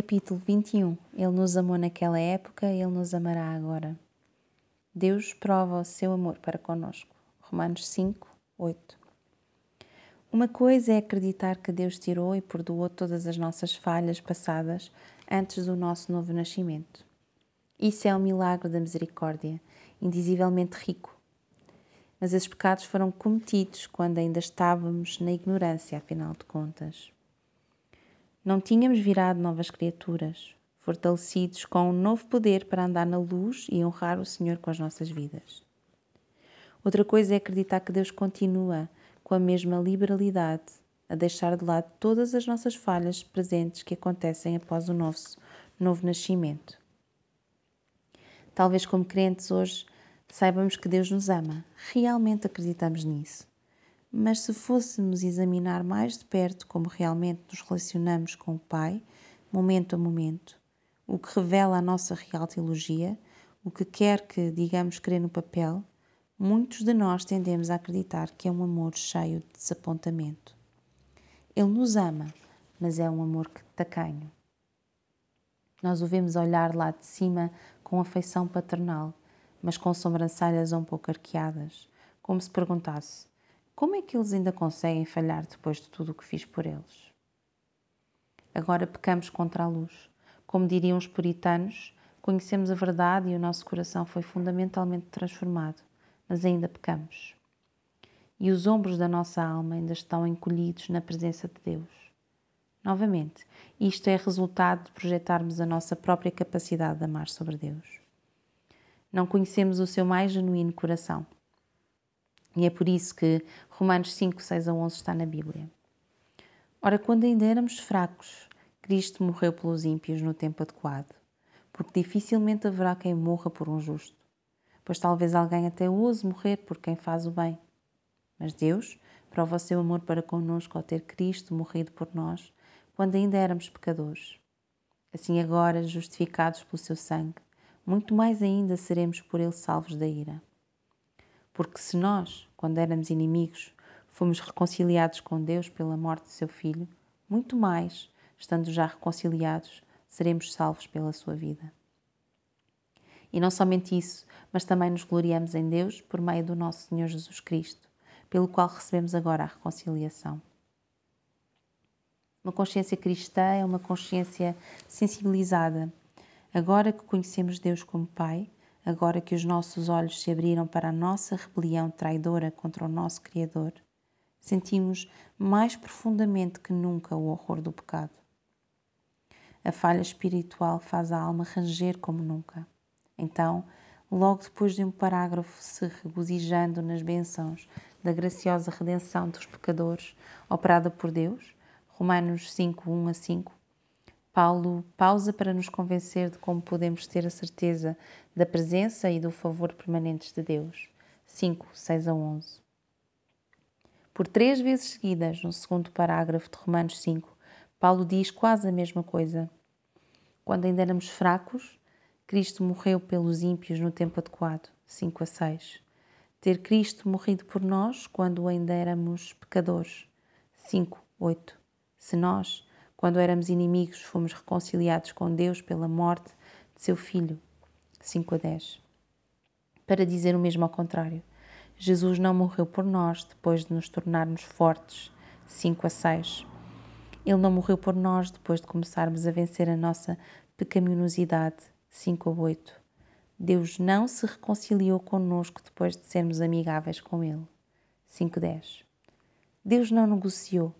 Capítulo 21 Ele nos amou naquela época, Ele nos amará agora. Deus prova o seu amor para conosco. Romanos 5, 8. Uma coisa é acreditar que Deus tirou e perdoou todas as nossas falhas passadas antes do nosso novo nascimento. Isso é um milagre da misericórdia, indizivelmente rico. Mas esses pecados foram cometidos quando ainda estávamos na ignorância, afinal de contas. Não tínhamos virado novas criaturas, fortalecidos com um novo poder para andar na luz e honrar o Senhor com as nossas vidas. Outra coisa é acreditar que Deus continua com a mesma liberalidade a deixar de lado todas as nossas falhas presentes que acontecem após o nosso novo nascimento. Talvez como crentes hoje saibamos que Deus nos ama, realmente acreditamos nisso. Mas se fôssemos examinar mais de perto como realmente nos relacionamos com o Pai, momento a momento, o que revela a nossa real teologia, o que quer que digamos crer no papel, muitos de nós tendemos a acreditar que é um amor cheio de desapontamento. Ele nos ama, mas é um amor tacanho. Nós o vemos olhar lá de cima com afeição paternal, mas com sobrancelhas um pouco arqueadas, como se perguntasse: como é que eles ainda conseguem falhar depois de tudo o que fiz por eles? Agora pecamos contra a luz. Como diriam os puritanos, conhecemos a verdade e o nosso coração foi fundamentalmente transformado, mas ainda pecamos. E os ombros da nossa alma ainda estão encolhidos na presença de Deus. Novamente, isto é resultado de projetarmos a nossa própria capacidade de amar sobre Deus. Não conhecemos o seu mais genuíno coração. E é por isso que Romanos 5, 6 a 11 está na Bíblia. Ora, quando ainda éramos fracos, Cristo morreu pelos ímpios no tempo adequado, porque dificilmente haverá quem morra por um justo, pois talvez alguém até ouse morrer por quem faz o bem. Mas Deus prova o seu amor para conosco ao ter Cristo morrido por nós quando ainda éramos pecadores. Assim, agora, justificados pelo seu sangue, muito mais ainda seremos por ele salvos da ira. Porque se nós, quando éramos inimigos, fomos reconciliados com Deus pela morte de seu Filho, muito mais estando já reconciliados, seremos salvos pela sua vida. E não somente isso, mas também nos gloriamos em Deus por meio do nosso Senhor Jesus Cristo, pelo qual recebemos agora a reconciliação. Uma consciência cristã é uma consciência sensibilizada. Agora que conhecemos Deus como Pai, agora que os nossos olhos se abriram para a nossa rebelião traidora contra o nosso Criador, sentimos mais profundamente que nunca o horror do pecado. A falha espiritual faz a alma ranger como nunca. Então, logo depois de um parágrafo se regozijando nas bênçãos da graciosa redenção dos pecadores operada por Deus, Romanos 5, 1 a 5, Paulo pausa para nos convencer de como podemos ter a certeza da presença e do favor permanentes de Deus. 5, 6 a 11. Por três vezes seguidas, no segundo parágrafo de Romanos 5, Paulo diz quase a mesma coisa. Quando ainda éramos fracos, Cristo morreu pelos ímpios no tempo adequado. 5 a 6. Ter Cristo morrido por nós quando ainda éramos pecadores. 5, 8. Se nós, quando éramos inimigos, fomos reconciliados com Deus pela morte de seu Filho. 5 a 10. Para dizer o mesmo ao contrário, Jesus não morreu por nós depois de nos tornarmos fortes. 5 a 6. Ele não morreu por nós depois de começarmos a vencer a nossa pecaminosidade. 5 ou 8. Deus não se reconciliou conosco depois de sermos amigáveis com Ele. 5.10. Deus não negociou.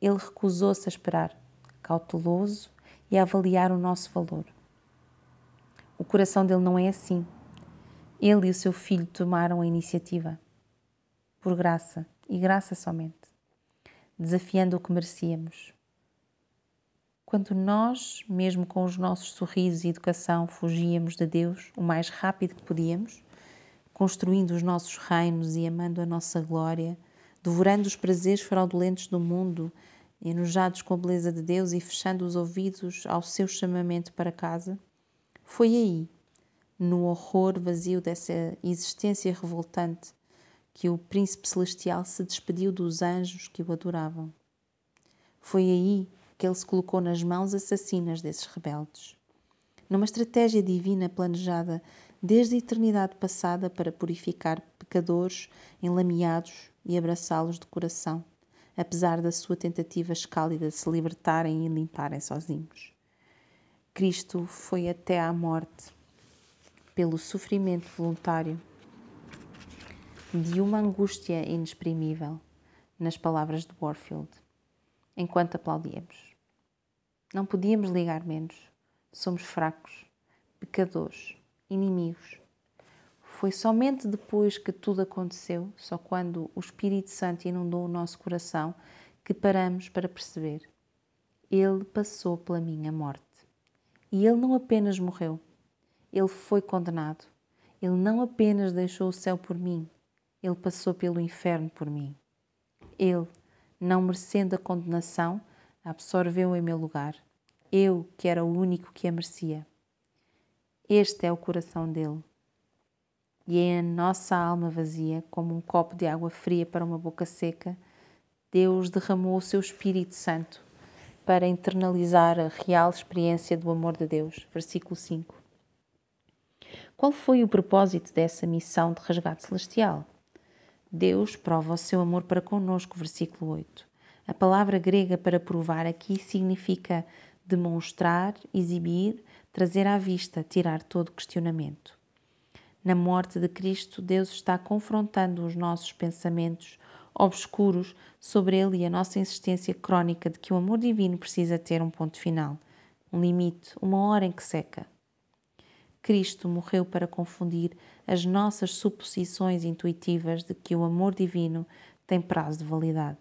Ele recusou-se a esperar, cauteloso e a avaliar o nosso valor. O coração dele não é assim. Ele e o seu filho tomaram a iniciativa. Por graça, e graça somente desafiando o que merecíamos. Quando nós, mesmo com os nossos sorrisos e educação, fugíamos de Deus o mais rápido que podíamos, construindo os nossos reinos e amando a nossa glória, devorando os prazeres fraudulentos do mundo, enojados com a beleza de Deus e fechando os ouvidos ao seu chamamento para casa, foi aí, no horror vazio dessa existência revoltante, que o príncipe celestial se despediu dos anjos que o adoravam. Foi aí, porque ele se colocou nas mãos assassinas desses rebeldes. Numa estratégia divina planejada desde a eternidade passada para purificar pecadores enlameados e abraçá-los de coração, apesar da sua tentativa escálida de se libertarem e limparem sozinhos. Cristo foi até à morte pelo sofrimento voluntário de uma angústia inexprimível, nas palavras de Warfield, enquanto aplaudíamos. Não podíamos ligar menos. Somos fracos, pecadores, inimigos. Foi somente depois que tudo aconteceu, só quando o Espírito Santo inundou o nosso coração, que paramos para perceber. Ele passou pela minha morte. E ele não apenas morreu, ele foi condenado. Ele não apenas deixou o céu por mim, ele passou pelo inferno por mim. Ele, não merecendo a condenação, absorveu em meu lugar. Eu, que era o único que a merecia. Este é o coração dele. E em a nossa alma vazia, como um copo de água fria para uma boca seca, Deus derramou o seu Espírito Santo para internalizar a real experiência do amor de Deus. Versículo 5. Qual foi o propósito dessa missão de resgate celestial? Deus prova o seu amor para conosco, versículo 8. A palavra grega para provar aqui significa demonstrar, exibir, trazer à vista, tirar todo questionamento. Na morte de Cristo, Deus está confrontando os nossos pensamentos obscuros sobre Ele e a nossa insistência crónica de que o amor divino precisa ter um ponto final, um limite, uma hora em que seca. Cristo morreu para confundir as nossas suposições intuitivas de que o amor divino tem prazo de validade.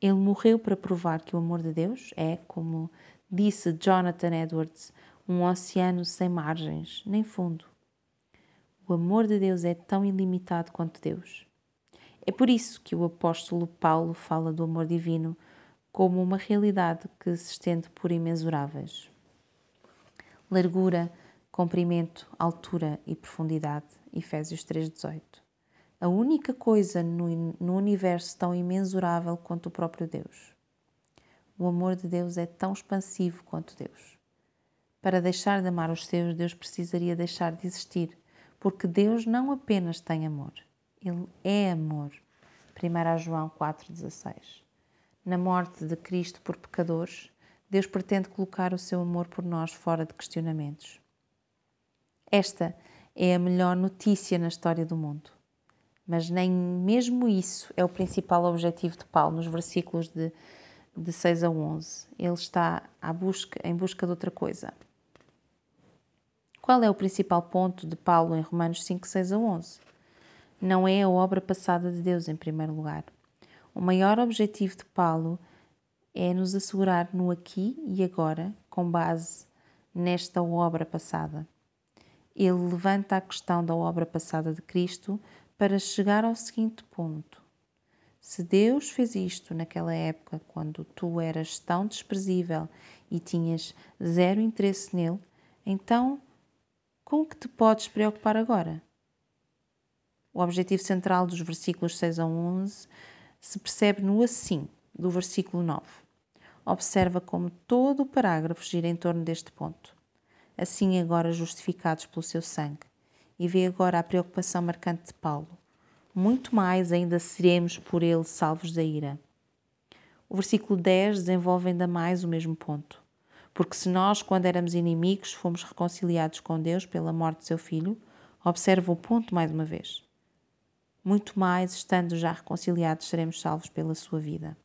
Ele morreu para provar que o amor de Deus é, como disse Jonathan Edwards, um oceano sem margens nem fundo. O amor de Deus é tão ilimitado quanto Deus. É por isso que o apóstolo Paulo fala do amor divino como uma realidade que se estende por imensuráveis. Largura, comprimento, altura e profundidade. Efésios 3,18. A única coisa no, no universo tão imensurável quanto o próprio Deus. O amor de Deus é tão expansivo quanto Deus. Para deixar de amar os seus, Deus precisaria deixar de existir, porque Deus não apenas tem amor, Ele é amor. 1 João 4,16. Na morte de Cristo por pecadores, Deus pretende colocar o seu amor por nós fora de questionamentos. Esta é a melhor notícia na história do mundo. Mas nem mesmo isso é o principal objetivo de Paulo nos versículos de, de 6 a 11. Ele está à busca, em busca de outra coisa. Qual é o principal ponto de Paulo em Romanos 5, 6 a 11? Não é a obra passada de Deus, em primeiro lugar. O maior objetivo de Paulo é nos assegurar no aqui e agora, com base nesta obra passada ele levanta a questão da obra passada de Cristo para chegar ao seguinte ponto: se Deus fez isto naquela época, quando tu eras tão desprezível e tinhas zero interesse nele, então com que te podes preocupar agora? O objetivo central dos versículos 6 a 11 se percebe no assim do versículo 9. Observa como todo o parágrafo gira em torno deste ponto assim agora justificados pelo seu sangue. E vê agora a preocupação marcante de Paulo. Muito mais ainda seremos por ele salvos da ira. O versículo 10 desenvolve ainda mais o mesmo ponto. Porque se nós, quando éramos inimigos, fomos reconciliados com Deus pela morte de seu filho, observa o ponto mais uma vez. Muito mais, estando já reconciliados, seremos salvos pela sua vida.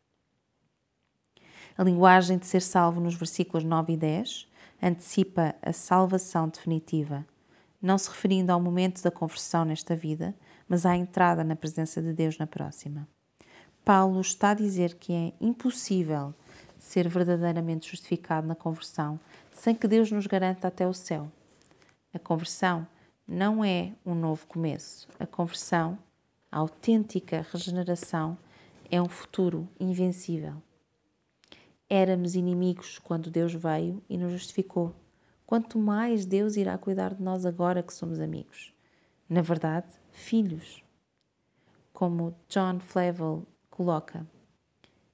A linguagem de ser salvo nos versículos 9 e 10 antecipa a salvação definitiva, não se referindo ao momento da conversão nesta vida, mas à entrada na presença de Deus na próxima. Paulo está a dizer que é impossível ser verdadeiramente justificado na conversão sem que Deus nos garanta até o céu. A conversão não é um novo começo. A conversão, a autêntica regeneração, é um futuro invencível. Éramos inimigos quando Deus veio e nos justificou. Quanto mais Deus irá cuidar de nós agora que somos amigos. Na verdade, filhos. Como John Flavel coloca,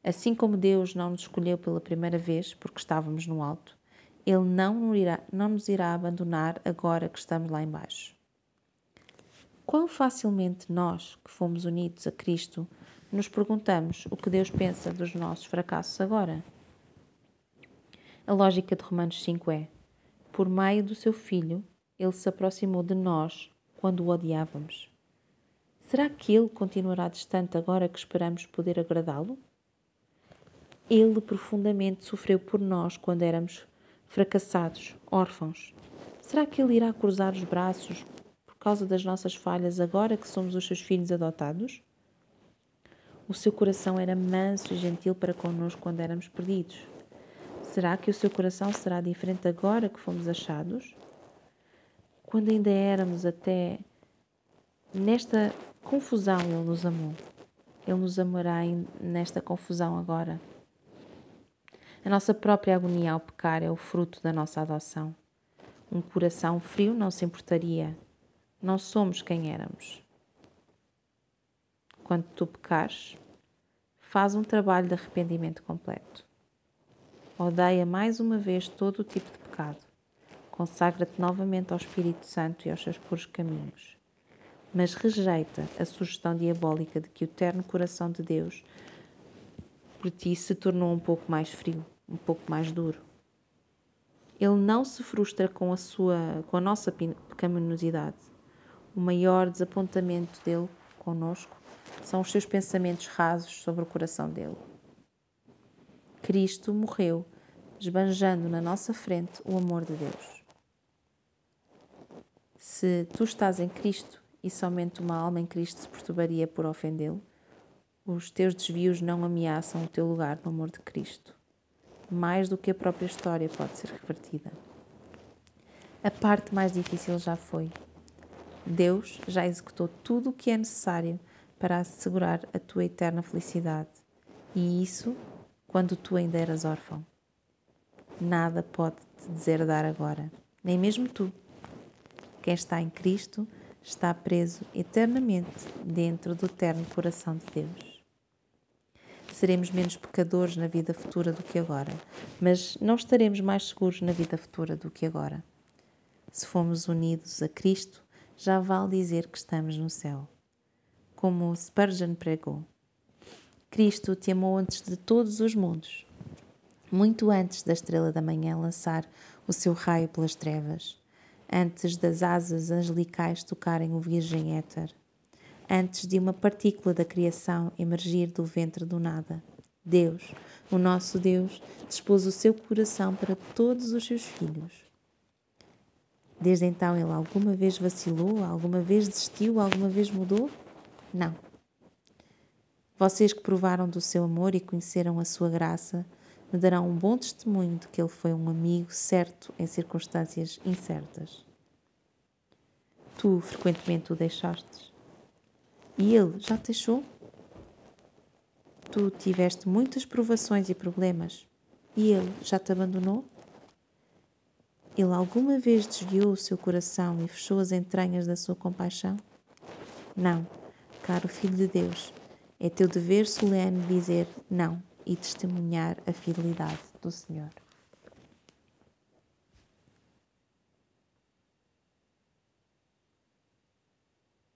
Assim como Deus não nos escolheu pela primeira vez porque estávamos no alto, Ele não, irá, não nos irá abandonar agora que estamos lá embaixo. Quão facilmente nós, que fomos unidos a Cristo, nos perguntamos o que Deus pensa dos nossos fracassos agora? A lógica de Romanos 5 é: por meio do seu Filho, ele se aproximou de nós quando o odiávamos. Será que ele continuará distante agora que esperamos poder agradá-lo? Ele profundamente sofreu por nós quando éramos fracassados, órfãos. Será que ele irá cruzar os braços por causa das nossas falhas agora que somos os seus filhos adotados? O seu coração era manso e gentil para connosco quando éramos perdidos. Será que o seu coração será diferente agora que fomos achados? Quando ainda éramos até nesta confusão, Ele nos amou. Ele nos amará nesta confusão agora. A nossa própria agonia ao pecar é o fruto da nossa adoção. Um coração frio não se importaria. Não somos quem éramos. Quando tu pecares, faz um trabalho de arrependimento completo. Odeia mais uma vez todo o tipo de pecado. Consagra-te novamente ao Espírito Santo e aos seus puros caminhos. Mas rejeita a sugestão diabólica de que o terno coração de Deus por ti se tornou um pouco mais frio um pouco mais duro. Ele não se frustra com a sua, com a nossa pecaminosidade. O maior desapontamento dele conosco são os seus pensamentos rasos sobre o coração dele. Cristo morreu, esbanjando na nossa frente o amor de Deus. Se tu estás em Cristo e somente uma alma em Cristo se perturbaria por ofendê-lo, os teus desvios não ameaçam o teu lugar no amor de Cristo mais do que a própria história pode ser revertida. A parte mais difícil já foi. Deus já executou tudo o que é necessário para assegurar a tua eterna felicidade. E isso quando tu ainda eras órfão. Nada pode te deserdar agora, nem mesmo tu. Quem está em Cristo está preso eternamente dentro do eterno coração de Deus seremos menos pecadores na vida futura do que agora, mas não estaremos mais seguros na vida futura do que agora. Se fomos unidos a Cristo, já vale dizer que estamos no céu. Como Spurgeon pregou, Cristo te amou antes de todos os mundos, muito antes da estrela da manhã lançar o seu raio pelas trevas, antes das asas angelicais tocarem o virgem éter antes de uma partícula da criação emergir do ventre do nada. Deus, o nosso Deus, dispôs o seu coração para todos os seus filhos. Desde então ele alguma vez vacilou, alguma vez desistiu, alguma vez mudou? Não. Vocês que provaram do seu amor e conheceram a sua graça, me darão um bom testemunho de que ele foi um amigo certo em circunstâncias incertas. Tu frequentemente o deixastes. E ele já te deixou? Tu tiveste muitas provações e problemas e ele já te abandonou? Ele alguma vez desviou o seu coração e fechou as entranhas da sua compaixão? Não, caro Filho de Deus, é teu dever solene dizer não e testemunhar a fidelidade do Senhor.